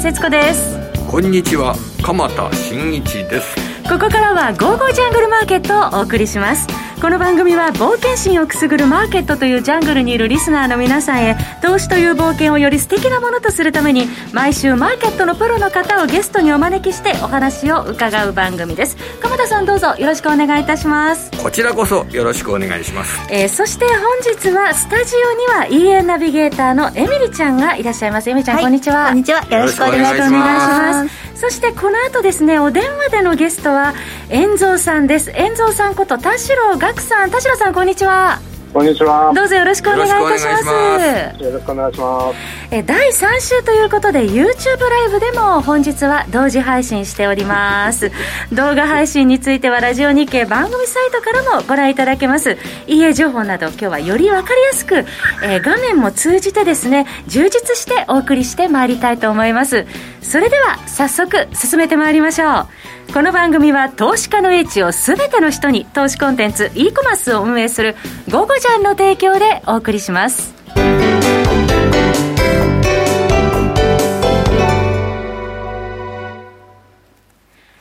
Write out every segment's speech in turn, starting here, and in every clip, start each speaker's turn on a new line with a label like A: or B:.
A: 節子です。
B: こんにちは。鎌田新一です。
A: ここからは「ゴーゴージャングルマーケット」をお送りします。この番組は冒険心をくすぐるマーケットというジャングルにいるリスナーの皆さんへ投資という冒険をより素敵なものとするために毎週マーケットのプロの方をゲストにお招きしてお話を伺う番組です。鎌田さんどうぞよろしくお願いいたします。
B: こちらこそよろしくお願いします、
A: えー、そして本日はスタジオには EA ナビゲーターのエミリちゃんがいらっしゃいます。エミリちゃん、はい、こんにちは。
C: こんにちは。よろしくお願いします。
A: そしてこの後ですねお電話でのゲストは遠蔵さんです。遠蔵さんこと田代岳さん。田代さんこんにちは。
D: こんにちは。
A: どうぞよろしくお願いいたします。
D: よろしくお願いします。
A: え第3週ということで YouTube ライブでも本日は同時配信しております。動画配信についてはラジオ日経番組サイトからもご覧いただけます。家情報など今日はより分かりやすく、えー、画面も通じてですね充実してお送りしてまいりたいと思います。それでは早速進めてまいりましょう。この番組は投資家の英知を全ての人に投資コンテンツ e コマースを運営する「ゴゴジャン」の提供でお送りします。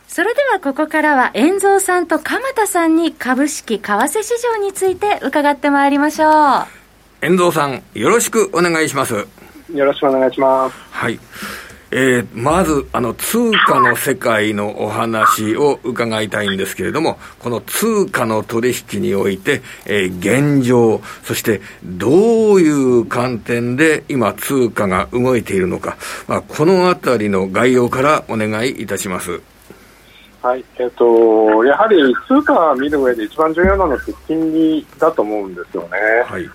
A: それではここからは遠蔵さんと鎌田さんに株式為替市場について伺ってまいりましょう。
B: 遠蔵さんよろしくお願いします。
D: よろしくお願いします。
B: はいえー、まず、あの、通貨の世界のお話を伺いたいんですけれども、この通貨の取引において、えー、現状、そしてどういう観点で今通貨が動いているのか、まあ、このあたりの概要からお願いいたします。
D: はい、えっ、ー、と、やはり通貨を見る上で一番重要なのって金利だと思うんですよね。はい。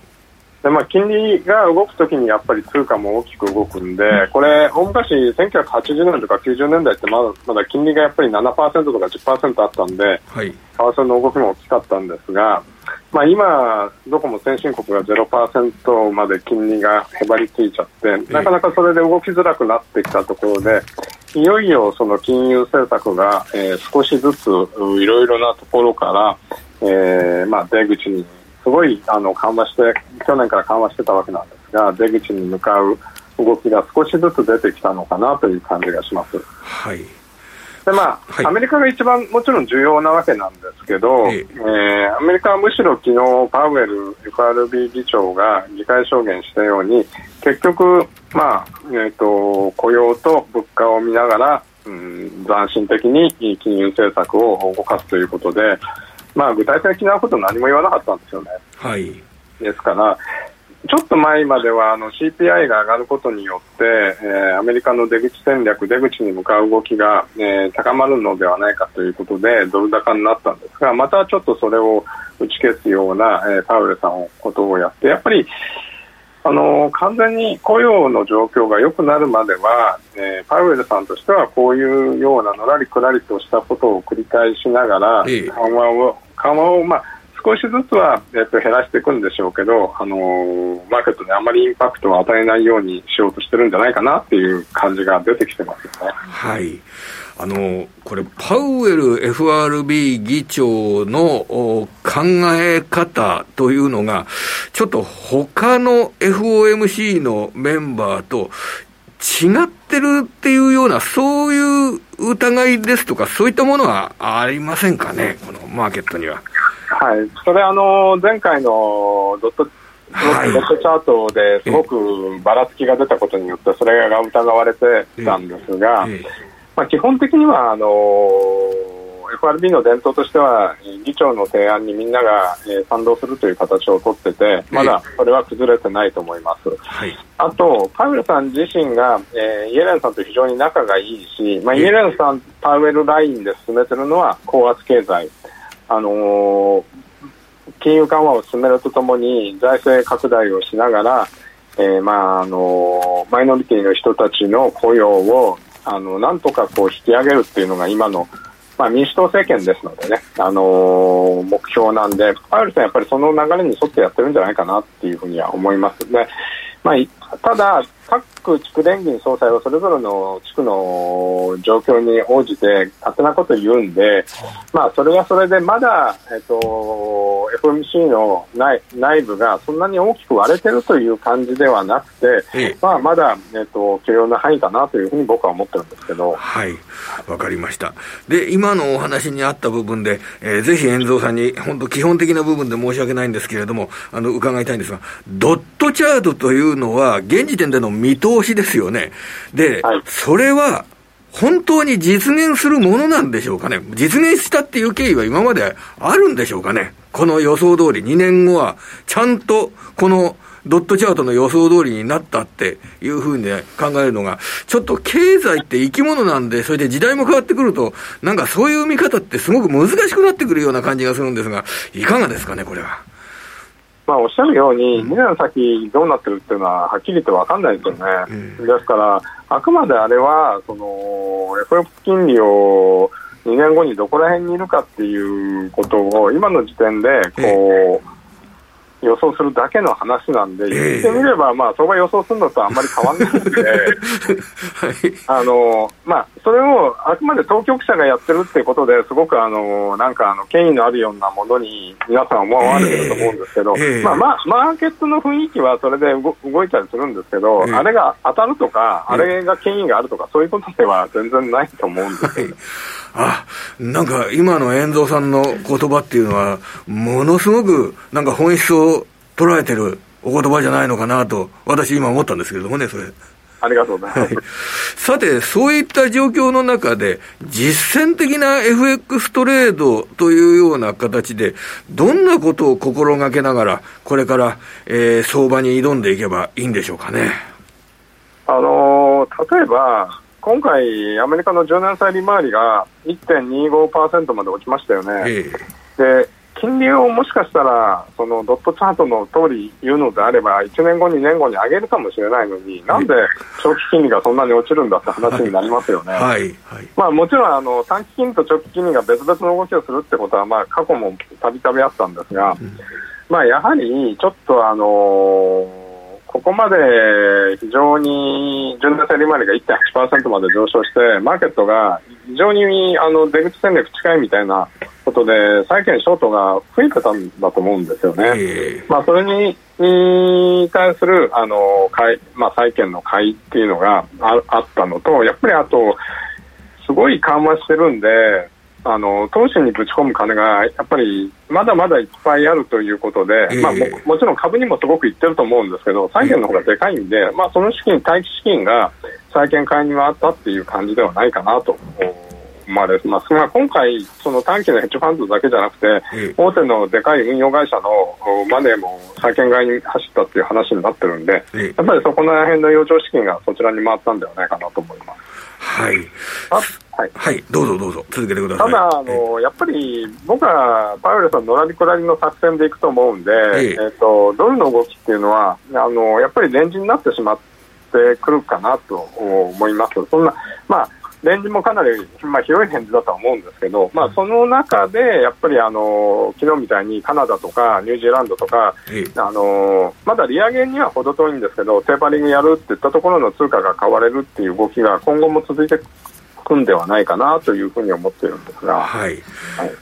D: でまあ、金利が動くときにやっぱり通貨も大きく動くんで、これ、大昔、1980年とか90年代ってまだまだ金利がやっぱり7%とか10%あったんで、はい、為替の動きも大きかったんですが、まあ、今、どこも先進国が0%まで金利がへばりついちゃって、なかなかそれで動きづらくなってきたところで、いよいよその金融政策が、えー、少しずついろいろなところから、えーまあ、出口にすごいあの緩和して去年から緩和してたわけなんですが出口に向かう動きが少しずつ出てきたのかなという感じがします。
B: はい。
D: でまあ、はい、アメリカが一番もちろん重要なわけなんですけど、えー、アメリカはむしろ昨日パウエル FRB 議長が議会証言したように結局、まあえーと、雇用と物価を見ながら、うん、斬新的に金融政策を動かすということで、まあ、具体的なこと何も言わなかったんですよね。
B: はい、
D: ですから、ちょっと前まではあの CPI が上がることによって、えー、アメリカの出口戦略、出口に向かう動きが、えー、高まるのではないかということでドル高になったんですがまたちょっとそれを打ち消すような、えー、パウエルさんのことをやってやっぱりあの完全に雇用の状況が良くなるまでは、えー、パウエルさんとしてはこういうようなのらりくらりとしたことを繰り返しながら緩和を緩和を、まあ、少しずつは、えっと、減らしていくんでしょうけど、あのー、マーケットにあまりインパクトを与えないようにしようとしてるんじゃないかなっていう感じが出てきてますよね。
B: はいあのこれ、パウエル FRB 議長の考え方というのが、ちょっと他の FOMC のメンバーと違ってるっていうような、そういう疑いですとか、そういったものはありませんかね、このマーケットには。
D: はい、それあの前回のドットはい、ドットチャートですごくばらつきが出たことによってそれが疑われてたんですが、まあ、基本的にはあの FRB の伝統としては議長の提案にみんなが、えー、賛同するという形をとっててまだそれは崩れてないと思います、はい、あとパウエルさん自身が、えー、イエレンさんと非常に仲がいいし、まあ、イエレンさんパウエルラインで進めてるのは高圧経済。あのー、金融緩和を進めるとともに財政拡大をしながら、えー、まああのー、マイノリティの人たちの雇用をあのなんとかこう引き上げるっていうのが今の、まあ、民主党政権ですのでね、あのー、目標なんでパウエルさんやっぱりその流れに沿ってやってるんじゃないかなっていうふうには思いますね。まあ、ただ、各地区連銀総裁はそれぞれの地区の状況に応じて勝手なことを言うんで、まあ、それはそれでまだ、えっと、FMC の内内部がそんなに大きく割れてるという感じではなくて、まあ、まだ、えっと、許容な範囲かなというふうに僕は思ってるんですけど。
B: はい、わかりました。で、今のお話にあった部分で、えー、ぜひ遠蔵さんに、本当基本的な部分で申し訳ないんですけれども、あの、伺いたいんですが、ドットチャートというのは、現時点での見通しですよね。で、はい、それは、本当に実現するものなんでしょうかね。実現したっていう経緯は今まであるんでしょうかね。この予想通り、2年後は、ちゃんと、この、ドットチャートの予想通りになったっていうふうに、ね、考えるのが、ちょっと経済って生き物なんで、それで時代も変わってくると、なんかそういう見方ってすごく難しくなってくるような感じがするんですが、いかがですかね、これは。
D: まあ、おっしゃるように、2年先どうなってるっていうのは、はっきり言って分かんないですよね。うん、ですから、あくまであれは、その、FF 金利を2年後にどこら辺にいるかっていうことを、今の時点で、こう、予想するだけの話なんで、言ってみれば、まあ、相場予想するのとあんまり変わらないんで、はい、あの、まあ、それをあくまで当局者がやってるっていうことですごく、あの、なんか、あの、権威のあるようなものに皆さん思われてると思うんですけど、まあ、まあ、マーケットの雰囲気はそれで動いたりするんですけど、あれが当たるとか、あれが権威があるとか、そういうことでは全然ないと思うんですよ。
B: あ、なんか今の遠蔵さんの言葉っていうのは、ものすごくなんか本質を捉えてるお言葉じゃないのかなと、私今思ったんですけれどもね、それ。
D: ありがとうございます。はい、
B: さて、そういった状況の中で、実践的な FX トレードというような形で、どんなことを心がけながら、これから、えー、相場に挑んでいけばいいんでしょうかね。
D: あのー、例えば、今回、アメリカの10年債利回りが1.25%まで落ちましたよね。えで金利をもしかしたらそのドットチャートの通り言うのであれば1年後、2年後に上げるかもしれないのになんで長期金利がそんなに落ちるんだって話になりますよね。はい、まあ、もちろんあの短期金利と長期金利が別々の動きをするってことは、まあ、過去もたびたびあったんですが、うん、まあ、やはりちょっとあのーここまで非常に純年債利回りが1.8%まで上昇して、マーケットが非常にあの出口戦略近いみたいなことで、債券ショートが増えてたんだと思うんですよね。まあ、それにに対するあの買い、まあ、債券の買いっていうのがああったのと、やっぱりあと、すごい緩和してるんで、あの投資にぶち込む金がやっぱりまだまだいっぱいあるということで、えー、まあも、もちろん株にもすごくいってると思うんですけど債券の方がでかいんで、えー、まあ、その資金、待機資金が債券買いに回ったっていう感じではないかなと思われます。が今回、その短期のヘッジファンドだけじゃなくて、えー、大手のでかい運用会社のマネーも債券買いに走ったっていう話になってるんで、やっぱりそこら辺の余剰資金がそちらに回ったんではないかなと思います。
B: はい。はい、はい、どうぞどうぞ、続けてくださ
D: い。ただ、あの、やっぱり、僕はパウエルさん、のらりくらりの作戦でいくと思うんで、ええー、と、ドルの動きっていうのは、あの、やっぱりレンジになってしまってくるかなと思います。そんな、まあ、レンジもかなり、まあ、広いレンジだとは思うんですけど、まあ、その中でやっぱりあの昨日みたいにカナダとかニュージーランドとか、あのまだ利上げには程遠いんですけどテーパリングやるっていったところの通貨が買われるっていう動きが今後も続いてくんではないかなというふうに思っているんですが。はい、
B: はい、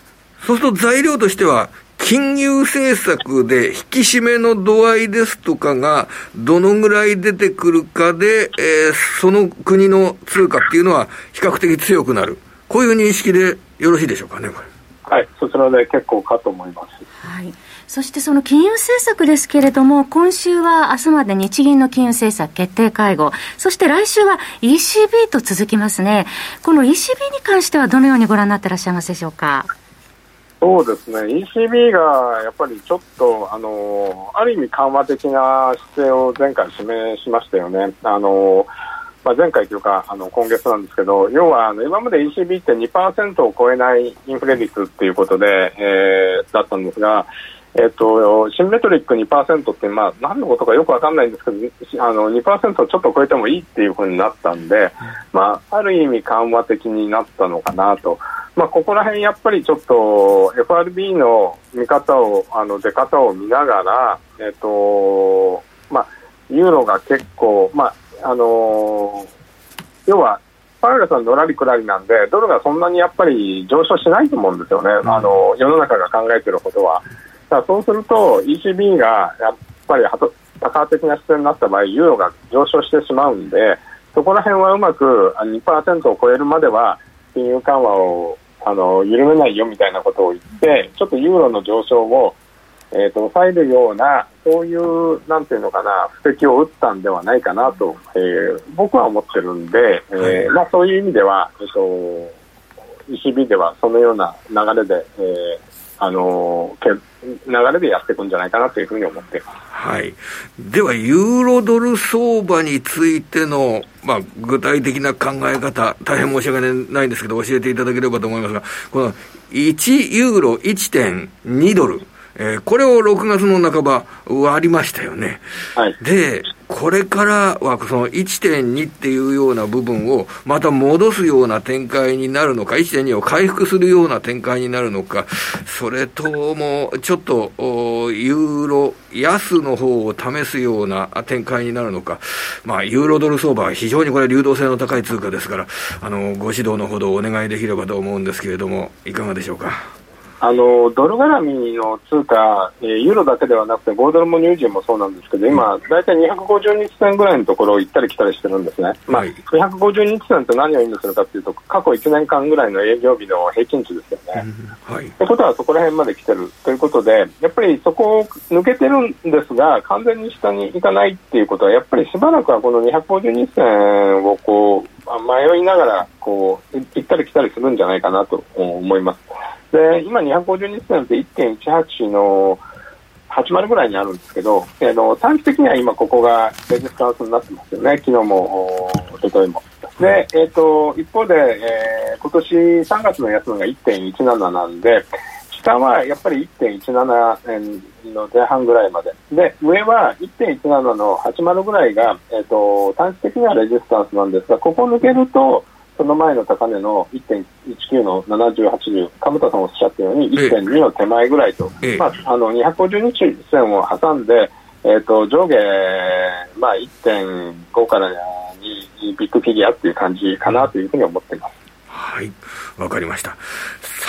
B: そうすると材料としては金融政策で引き締めの度合いですとかが、どのぐらい出てくるかで、えー、その国の通貨っていうのは比較的強くなる。こういう認識でよろしいでしょうかね、これ。
D: はい、そちらで結構かと思います。
A: はい。そしてその金融政策ですけれども、今週は明日まで日銀の金融政策決定会合、そして来週は ECB と続きますね。この ECB に関してはどのようにご覧になっていらっしゃいますでしょうか？
D: そうですね、ECB がやっぱりちょっと、あのある意味緩和的な姿勢を前回示しましたよね。あのまあ、前回というかあの今月なんですけど、要はあの今まで ECB って2%を超えないインフレ率っていうことで、えー、だったんですが、えっと、シンメトリック2%って、まあ、何のことかよくわかんないんですけど、あの2%をちょっと超えてもいいっていうふうになったんで、まあ、ある意味緩和的になったのかなと。まあ、ここら辺やっぱりちょっと FRB の見方を、あの出方を見ながら、えっと、まあ、ユーロが結構、まあ、あの要は、パウエルさんのらりくらりなんで、ドルがそんなにやっぱり上昇しないと思うんですよね、うん、あの世の中が考えていることは。だそうすると、ECB がやっぱり多価的な視点になった場合、ユーロが上昇してしまうんで、そこら辺はうまく2%を超えるまでは、金融緩和をあの緩めないよみたいなことを言って、ちょっとユーロの上昇をえーと、抑えるような、そういう、なんていうのかな、布石を打ったんではないかなと、えー、僕は思ってるんで、えー、まあ、そういう意味では、えっ、ー、と、ECB ではそのような流れで、えー、あの流れでやっていくんじゃないかなというふうに思っています。
B: はい。では、ユーロドル相場についての、まあ、具体的な考え方、大変申し訳ないんですけど、教えていただければと思いますが、この1ユーロ1.2ドル、えー、これを6月の半ば割りましたよね。はい、で、これからはその1.2っていうような部分をまた戻すような展開になるのか、1.2を回復するような展開になるのか、それともちょっとユーロ安の方を試すような展開になるのか、まあ、ユーロドル相場は非常にこれ流動性の高い通貨ですから、あの、ご指導のほどお願いできればと思うんですけれども、いかがでしょうか？
D: あのドル絡みの通貨、えー、ユーロだけではなくて、5ドルもニュージーもそうなんですけど、今、大体250日線ぐらいのところを行ったり来たりしてるんですね、まあ、250日線って何を意味するかというと、過去1年間ぐらいの営業日の平均値ですよね。はい、ということは、そこら辺まで来てるということで、やっぱりそこを抜けてるんですが、完全に下に行かないっていうことは、やっぱりしばらくはこの250日線をこう迷いながらこう行ったり来たりするんじゃないかなと思います。で今、250日線って1.18の80ぐらいにあるんですけど、えー、の短期的には今、ここがレジスタンスになってますよね、昨日も一昨日も。で、えーと、一方で、えー、今年3月の安値が1.17なんで、下はやっぱり1.17円の前半ぐらいまで、で上は1.17の80ぐらいが、えーと短期的にはレジスタンスなんですが、ここを抜けると、その前の高値の1.19の70、80、鎌田さんおっしゃったように、1.2の手前ぐらいと、ええ、まあ、あの250日線を挟んで、えーと、上下、まあ、1.5から2ビッグフィギュアっていう感じかなというふうに思っています。
B: はい、わかりました。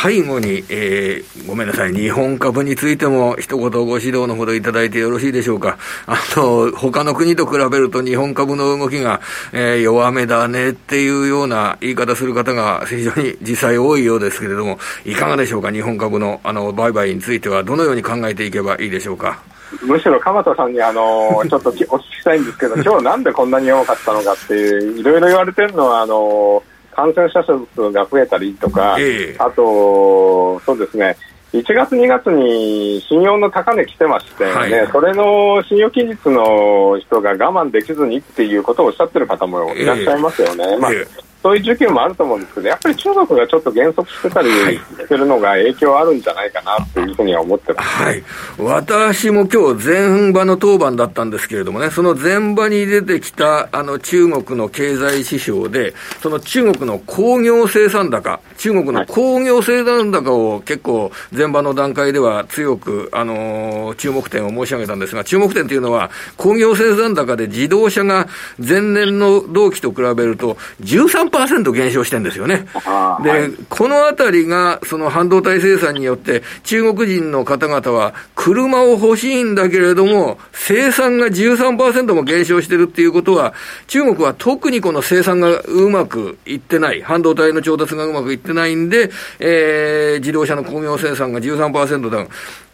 B: 最後に、えー、ごめんなさい、日本株についても一言ご指導のほどいただいてよろしいでしょうか。あの、他の国と比べると日本株の動きが、えー、弱めだねっていうような言い方する方が非常に実際多いようですけれども、いかがでしょうか、日本株のあの売買についてはどのように考えていけばいいでしょうか？
D: むしろ鎌田さんにあの ちょっとお聞きしたいんですけど、今日なんでこんなに多かったのかっていう、いろいろ言われてるのは、あの感染者数が増えたりとか、えー、あと、そうですね、1月、2月に信用の高値来てましてね、はい、それの信用期日の人が我慢できずにっていうことをおっしゃってる方もいらっしゃいますよね。えー、まあ、えーそういう需給もあると思うんですけど、やっぱり中国がちょっと減速してたりしてるのが影響あるんじゃないかなというふうには思ってます、
B: はい、私も今日前場の当番だったんですけれどもね、その前場に出てきたあの中国の経済指標で、その中国の工業生産高、中国の工業生産高を結構前場の段階では強く、あのー、注目点を申し上げたんですが、注目点というのは工業生産高で自動車が前年の同期と比べると13 10%減少してるんですよね。で、はい、このあたりが、その半導体生産によって、中国人の方々は、車を欲しいんだけれども、生産が13%も減少してるっていうことは、中国は特にこの生産がうまくいってない、半導体の調達がうまくいってないんで、えー、自動車の工業生産が13%ダウン。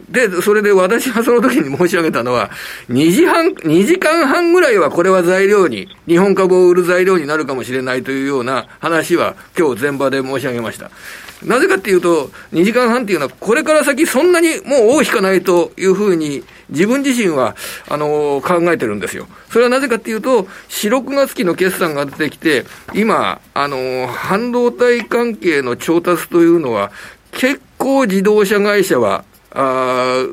B: で、それで私がその時に申し上げたのは、2時半、2時間半ぐらいはこれは材料に、日本株を売る材料になるかもしれないというようなな話は今日前場で申し上げました。なぜかっていうと、2時間半っていうのは、これから先そんなにもう大引かないというふうに、自分自身は、あの、考えてるんですよ。それはなぜかっていうと、4、6月期の決算が出てきて、今、あの、半導体関係の調達というのは、結構自動車会社は、あ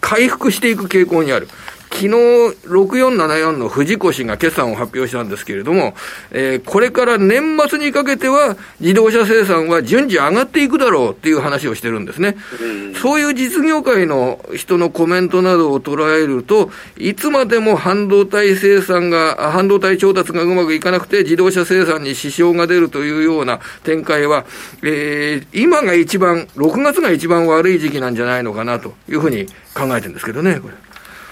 B: 回復していく傾向にある。昨日6474の藤越が決算を発表したんですけれども、えー、これから年末にかけては自動車生産は順次上がっていくだろうっていう話をしてるんですね。そういう実業界の人のコメントなどを捉えると、いつまでも半導体生産が、半導体調達がうまくいかなくて自動車生産に支障が出るというような展開は、えー、今が一番、6月が一番悪い時期なんじゃないのかなというふうに考えてるんですけどね、これ。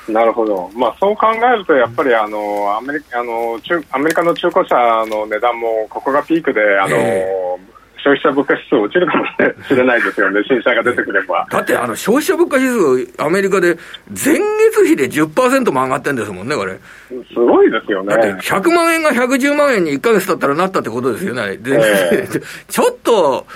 D: なるほど、まあ、そう考えると、やっぱりあのアメリカあの中アメリカの中古車の値段もここがピークで、あの、えー消費者物価指数落ちるかもしれないですよね、新車が出てくれば。
B: だって、あの、消費者物価指数、アメリカで前月比で10%も上がってんですもんね、これ。
D: すごいですよね。だって
B: 100万円が110万円に1か月経ったらなったってことですよね。で、えー、ちょっと、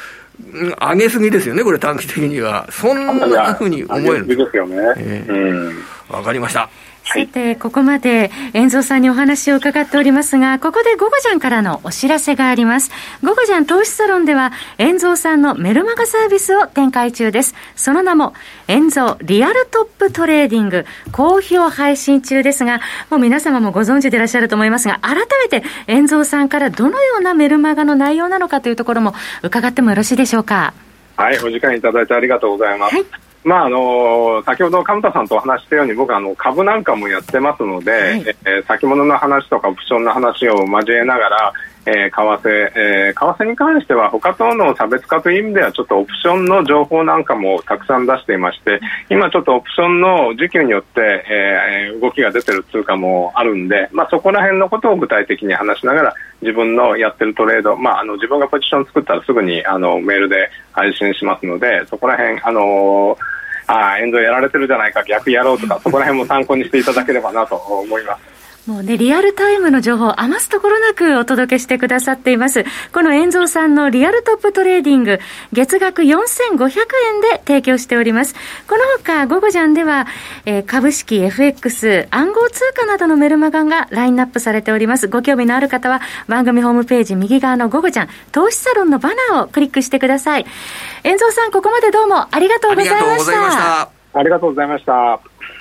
B: 上げすぎですよね、これ短期的には。そんなふうに思えるん
D: ですよね。えー、うん。
B: わかりました。
A: さて、ここまで、遠蔵さんにお話を伺っておりますが、ここでゴゴジャンからのお知らせがあります。ゴゴジャン投資サロンでは、遠蔵さんのメルマガサービスを展開中です。その名も、遠蔵リアルトップトレーディング、好評配信中ですが、もう皆様もご存知でいらっしゃると思いますが、改めて、遠蔵さんからどのようなメルマガの内容なのかというところも伺ってもよろしいでしょうか。
D: はい、お時間いただいてありがとうございます。はいまああの先ほど鎌田さんとお話したように僕あの株なんかもやってますので、はい、えー、先物の話とかオプションの話を交えながら、えー、為替、えー、為替に関しては他との差別化という意味ではちょっとオプションの情報なんかもたくさん出していまして今ちょっとオプションの時給によって、えー、動きが出てる通貨もあるんで、まあ、そこら辺のことを具体的に話しながら自分のやってるトレード、まあ、あの自分がポジション作ったらすぐにあのメールで配信しますのでそこら辺あのああ、エンドやられてるじゃないか、逆やろうとか、そこら辺も参考にしていただければなと思います。
A: もうね、リアルタイムの情報を余すところなくお届けしてくださっています。この遠蔵さんのリアルトップトレーディング、月額4500円で提供しております。この他、ゴゴジャンでは、えー、株式、FX、暗号通貨などのメルマガがラインナップされております。ご興味のある方は、番組ホームページ右側のゴゴジャン、投資サロンのバナーをクリックしてください。遠蔵さん、ここまでどうもありがとうございました。ありがとうございました。
D: ありがとうございました。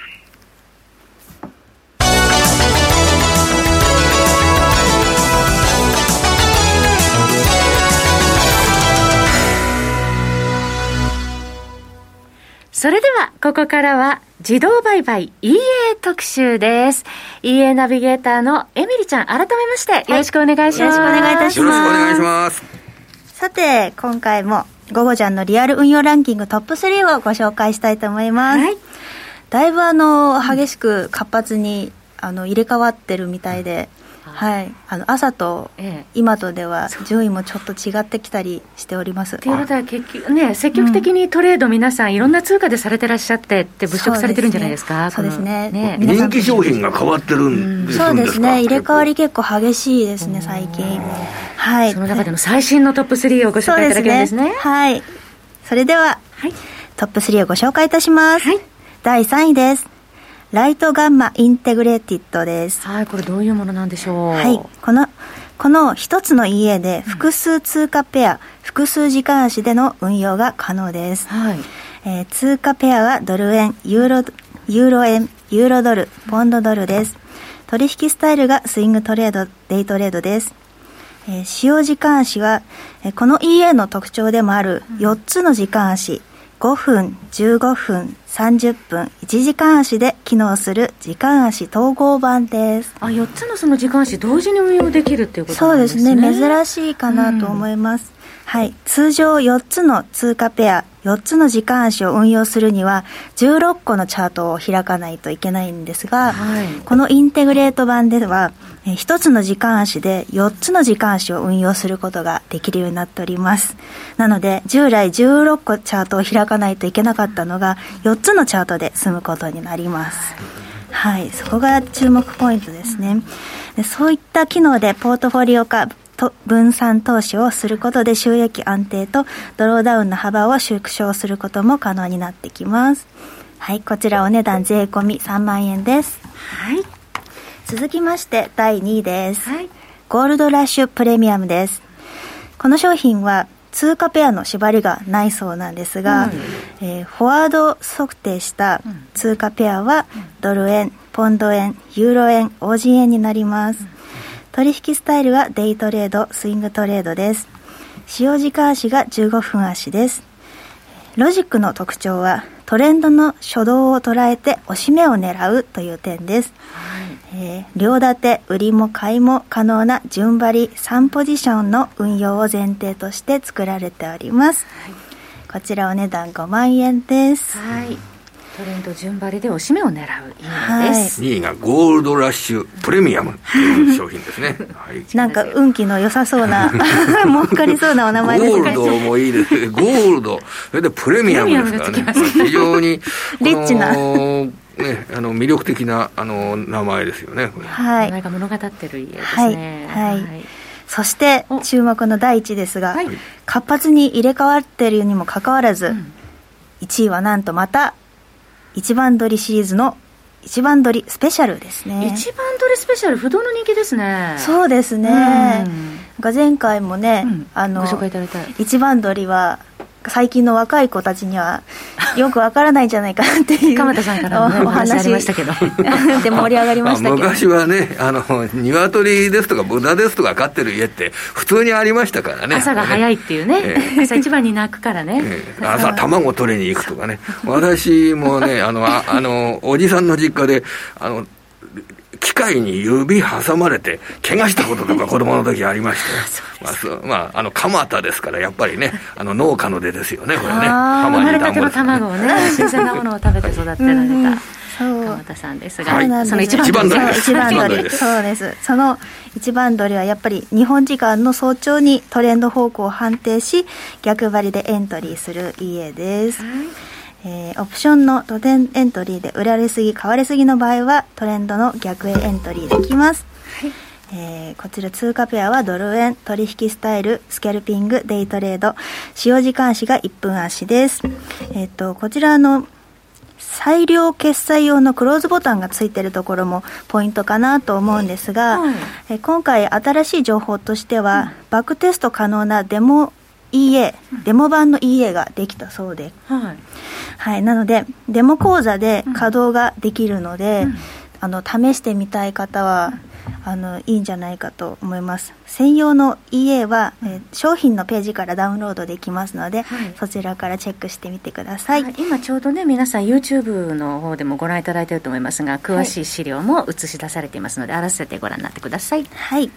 A: それでは、ここからは、自動売買 EA 特集です。EA ナビゲーターのエミリちゃん、改めまして、よろしくお願いします。
C: よろしくお願いいたします。よろしくお願いします。さて、今回も、ゴゴジャンのリアル運用ランキングトップ3をご紹介したいと思います。はい、だいぶあの、激しく活発に、あの、入れ替わってるみたいで、はい、あの朝と今とでは順位もちょっと違ってきたりしております。
A: ということは結局ね積極的にトレード皆さんいろんな通貨でされてらっしゃってって物色されてるんじゃないですか？
C: そうですね。
B: ね人気商品が変わってるんです
C: か、うん、そうですね。入れ替わり結構激しいですね最近。
A: はい。その中での最新のトップ3をご紹介いただけるんですね。すね
C: はい。それでは、はい、トップ3をご紹介いたします。はい。第3位です。ライトガンマインテグレーティッドです。
A: はい、これどういうものなんでしょう？
C: はい、このこの一つの家で複数通貨ペア、うん、複数時間足での運用が可能です。はい。えー、通貨ペアはドル円、ユーロ、ユーロ円、ユーロドル、ポンドドルです。取引スタイルがスイングトレード、デイトレードです。えー、使用時間足は、えー、この EA の特徴でもある4つの時間足、5分、15分、30分、1時間足で機能する時間足統合版です。
A: あ、4つのその時間足同時に運用できるっていうことですね。
C: そうですね。珍しいかなと思います。うん、はい。通常4つの通貨ペア、4つの時間足を運用するには16個のチャートを開かないといけないんですが、はい、このインテグレート版では1つの時間足で4つの時間足を運用することができるようになっておりますなので従来16個チャートを開かないといけなかったのが4つのチャートで済むことになりますはい、そこが注目ポイントですね。そういった機能でポートフォリオ化と分散投資をすることで収益安定とドローダウンの幅を縮小することも可能になってきます。はい、こちらお値段税込み3万円です。はい。続きまして第2位です。はい。ゴールドラッシュプレミアムです。この商品は通貨ペアの縛りがないそうなんですが、うん、えー、フォワード測定した通貨ペアはドル円、ポンド円、ユーロ円、オージー円になります。取引スタイルはデイトレード、スイングトレードです。使用時間足が15分足です。ロジックの特徴はトレンドの初動を捉えて押し目を狙うという点です。はいえー、両建て、売りも買いも可能な順張り3ポジションの運用を前提として作られております。はい、こちらお値段5万円です。
A: はいトレンド順張りでおしめを狙う意味です、
B: はい、2位がゴールドラッシュプレミアムという商品ですね、
C: はい、なんか運気の良さそうな 儲かりそうなお名前です
B: ゴールドもいいです。ゴールド。それでプレミアムですからね。非常に
C: リッチな。
B: ね、あの魅力的なあの名前ですよね。
A: はい。名前が物語ってる家ですね。
C: はい。はい、そして注目の第一ですが、はい、活発に入れ替わっているにもかかわらず、うん、1位はなんとまた一番撮りシリーズの一番撮りスペシャルですね。
A: 一番撮りスペシャル不動の人気ですね。
C: そうですね、うん、前回もね、うん、あの一番撮りは最近の若い子たちには よくわからないんじゃないかなっていう
A: 鎌田さんからの、ね、お話。ありましたけど。
C: で盛り上がりました
B: 昔はねあの鶏ですとか豚ですとか飼ってる家って普通にありましたからね。
A: 朝が早いっていうね、えー、朝一番に泣くからね、え
B: ー、朝卵取りに行くとかね。私もねあのああのおじさんの実家であの機械に指挟まれて、怪我したこととか子供の時ありまして、まあ、まあ、あの、蒲田ですから、やっぱりね、あの、農家の出ですよね、これね。
A: 生まれたての卵をね、新鮮なものを食べて育てられた。鎌田さんですが、はい、その一番鳥
C: 一番鳥そうです。その一番鳥はやっぱり日本時間の早朝にトレンド方向を判定し逆張りでエントリーする家です、はいえー、オプションのトレンエントリーで売られすぎ買われすぎの場合はトレンドの逆へエントリーできます、はい。えー、こちら通貨ペアはドル円取引スタイルスキャルピングデイトレード。使用時間足が1分足です、えっ、ー、とこちらの裁量決済用のクローズボタンがついているところもポイントかなと思うんですが、はい、え今回新しい情報としては、うん、バックテスト可能なデモ EA、デモ版の EA ができたそうで、はい、はい、なので、デモ講座で稼働ができるので、うん、あの試してみたい方は、あのいいんじゃないかと思います。専用の EA は、えー、商品のページからダウンロードできますので、はい、そちらからチェックしてみてください、はい、
A: 今ちょうどね皆さん YouTube の方でもご覧いただいていると思いますが詳しい資料も映し出されていますので、合わせてご覧になってください。
C: はい、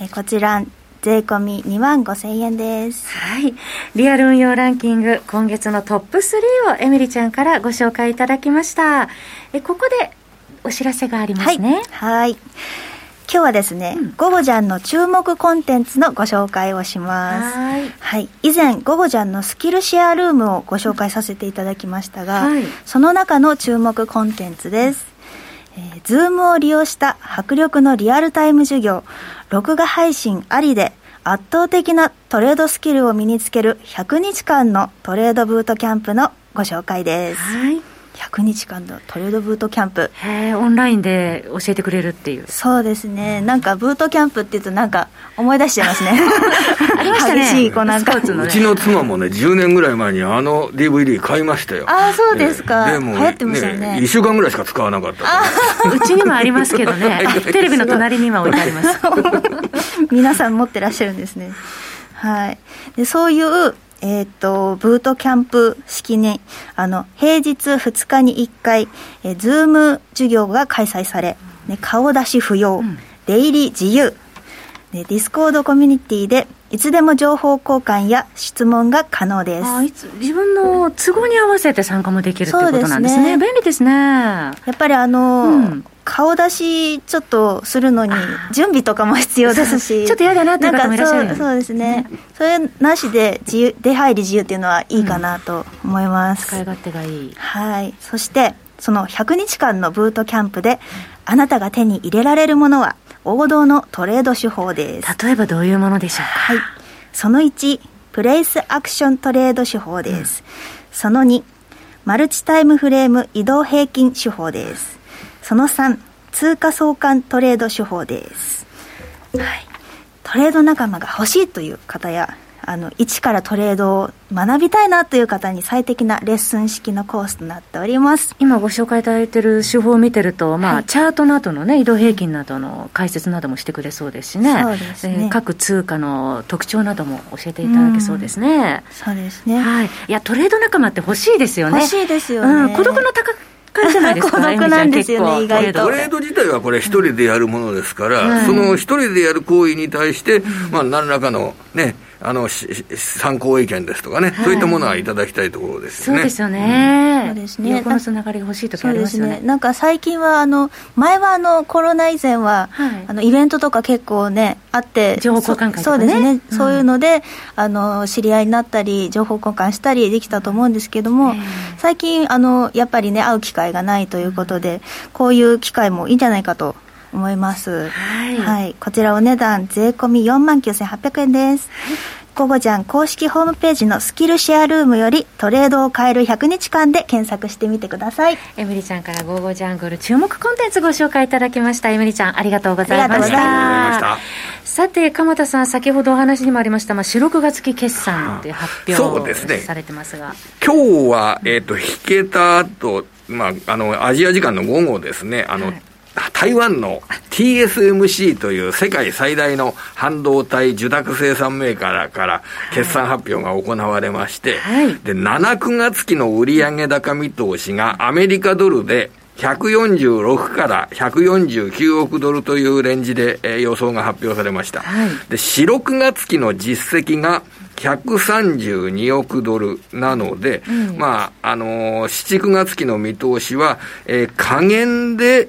C: えー、こちら税込み2万5千円です。
A: はい。リアル運用ランキング、今月のトップ3をエミリちゃんからご紹介いただきました。え、ここでお知らせがありますね。
C: はい。はい今日はですね、うん、ゴゴジャンの注目コンテンツのご紹介をします。はいはい。以前、ゴゴジャンのスキルシェアルームをご紹介させていただきましたが、はい、その中の注目コンテンツです。えー、ズームを利用した迫力のリアルタイム授業、録画配信ありで圧倒的なトレードスキルを身につける100日間のトレードブートキャンプのご紹介です。はい100日間のトレードブートキャンプ。
A: へオンラインで教えてくれるっていう。
C: そうですね。なんかブートキャンプっていうとなんか思い出しちゃいますね。
A: ありましたね。
B: 激しいこうなんか、ね、うちの妻もね10年ぐらい前にあの DVD 買いましたよ。
C: ああそうですか、でも流行ってましたよね。ね
B: 1週間ぐらいしか使わなかった
A: うちにもありますけどね。テレビの隣に今置いてあります。
C: 皆さん持ってらっしゃるんですね。はい。でそういうえっ、ー、と、ブートキャンプ式に、あの、平日2日に1回、えー、ズーム授業が開催され、ね、顔出し不要、うん、出入り自由、ね、ディスコードコミュニティで、いつでも情報交換や質問が可能です。あいつ
A: 自分の都合に合わせて参加もできるということなんですね。すね便利ですね。や
C: っぱりあの、うん、顔出しちょっとするのに準備とかも必要ですし。
A: ちょっと嫌だなって方もいらっしゃる
C: そうですね、それなしで自由出入り自由っていうのはいいかなと思います、
A: うん、使い勝手がいい。
C: はい。そしてその100日間のブートキャンプであなたが手に入れられるものは王道のトレード手法です。
A: 例えばどういうものでしょうか？
C: はい。その1プレイスアクショントレード手法です、うん、その2マルチタイムフレーム移動平均手法ですその3、通貨相関トレード手法です。はい。トレード仲間が欲しいという方や、あの一からトレードを学びたいなという方に最適なレッスン式のコースとなっております。
A: 今ご紹介いただいている手法を見てると、まあ、はい、チャートなどの、ね、移動平均などの解説などもしてくれそうですしね。そうですね、えー、各通貨の特徴なども教えていただけそうですね、
C: うそうですね、
A: はい、いやトレード仲間って欲しいですよね。
C: 欲しいですよね、
A: うん、孤独の高じゃないですか、孤独
C: なんですよね、意外と。
B: トレード自体はこれ、一人でやるものですから、うん、その一人でやる行為に対して、まあ、何らかのね、あの参考意見ですとかね、はい、そういったものはいただきたいところですよね。
A: そうですよね。そうですね。このつながりが欲しいとかありますよね。
C: ねなんか最近はあの前はあのコロナ以前は、はい、あのイベントとか結構ねあって
A: 情報交換会とか、ね、
C: そうですね、うん、そういうのであの知り合いになったり情報交換したりできたと思うんですけども、最近あのやっぱりね会う機会がないということで、こういう機会もいいんじゃないかと思います。はい。はい、こちらお値段税込み4万9800円です。はいゴゴジャン公式ホームページのスキルシェアルームよりトレードを変える100日間で検索してみてください。
A: エミリちゃんからゴーゴージャングル注目コンテンツご紹介いただきました。エミリちゃんありがとうございました。さて、鎌田さん、先ほどお話にもありました、まあ、四六月期決算で発表されてますが。
B: ね、今日は、えっ、ー、と、引けた後、まあ、あの、アジア時間の午後ですね、あの、はい台湾の TSMC という世界最大の半導体受託生産メーカーから決算発表が行われまして、はい、で、7、9月期の売上高見通しがアメリカドルで146から149億ドルというレンジで、えー、予想が発表されました。はい、で、4、6月期の実績が132億ドルなので、うん、まあ、あのー、7、9月期の見通しは、えー、加減で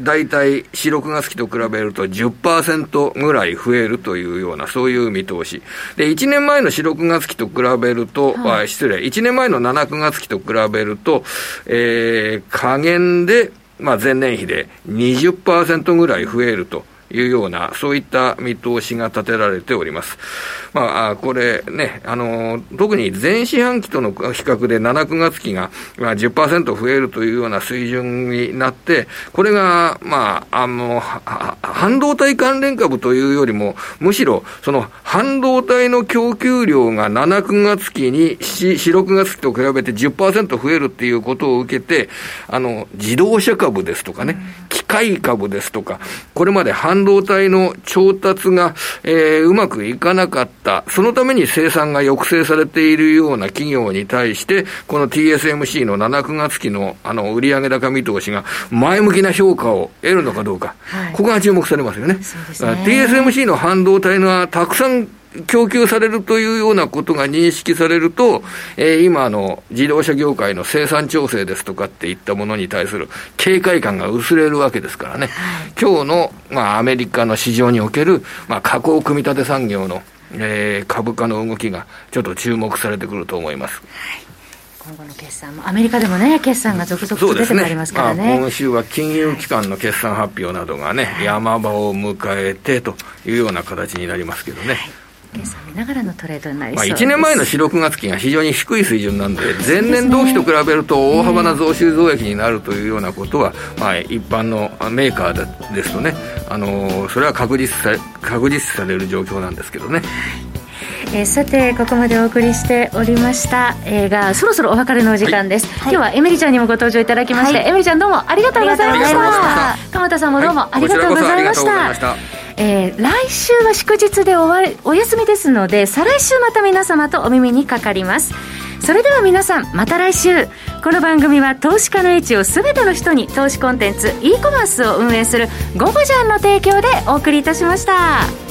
B: 大体4、6月期と比べると10%ぐらい増えるというような、そういう見通し。で、1年前の4、6月期と比べると、はい、失礼、1年前の7、9月期と比べると、えー、加減で、まあ、前年比で20%ぐらい増えると。いうような、そういった見通しが立てられております。まあ、これね、あの、特に前四半期との比較で7、9月期が、まあ、10%増えるというような水準になって、これが、まあ、あの、半導体関連株というよりも、むしろ、その半導体の供給量が7、9月期に4、6月期と比べて10%増えるっていうことを受けて、あの、自動車株ですとかね、機械株ですとか、これまで半導体の調達が、えー、うまくいかなかった、そのために生産が抑制されているような企業に対して、この TSMC の7、9月期のあの売上高見通しが前向きな評価を得るのかどうか、はい、ここが注目されますよね。ね。TSMC の半導体がたくさん供給されるというようなことが認識されると、えー、今の自動車業界の生産調整ですとかっていったものに対する警戒感が薄れるわけですからね、はい、今日の、まあ、アメリカの市場における、まあ、加工組み立て産業の、えー、株価の動きがちょっと注目されてくると思います。はい。
A: 今後の決算も、アメリカでもね、決算が続々と出てまいりますからね、ね。
B: まあ、今週は金融機関の決算発表などがね、はい、山場を迎えてというような形になりますけどね。はい
A: 計算見ながらのトレードになりまあ、
B: 1年前の4、6月期が非常に低い水準なんで、前年同期と比べると大幅な増収増益になるというようなことは、まあ、一般のメーカーですとね、あのそれは確実さ確実される状況なんですけどね。
A: えー、さてここまでお送りしておりました映画そろそろお別れのお時間です、はい、今日はエミリちゃんにもご登場いただきまして、はい、エミリちゃんどうもありがとうございました。鎌田さんもどうもありがとうございました、えー、来週は祝日でおわお休みですので再来週また皆様とお耳にかかりますそれでは皆さんまた来週この番組は投資家の位置を全ての人に投資コンテンツ e コマースを運営する「ゴブジャン」の提供でお送りいたしました。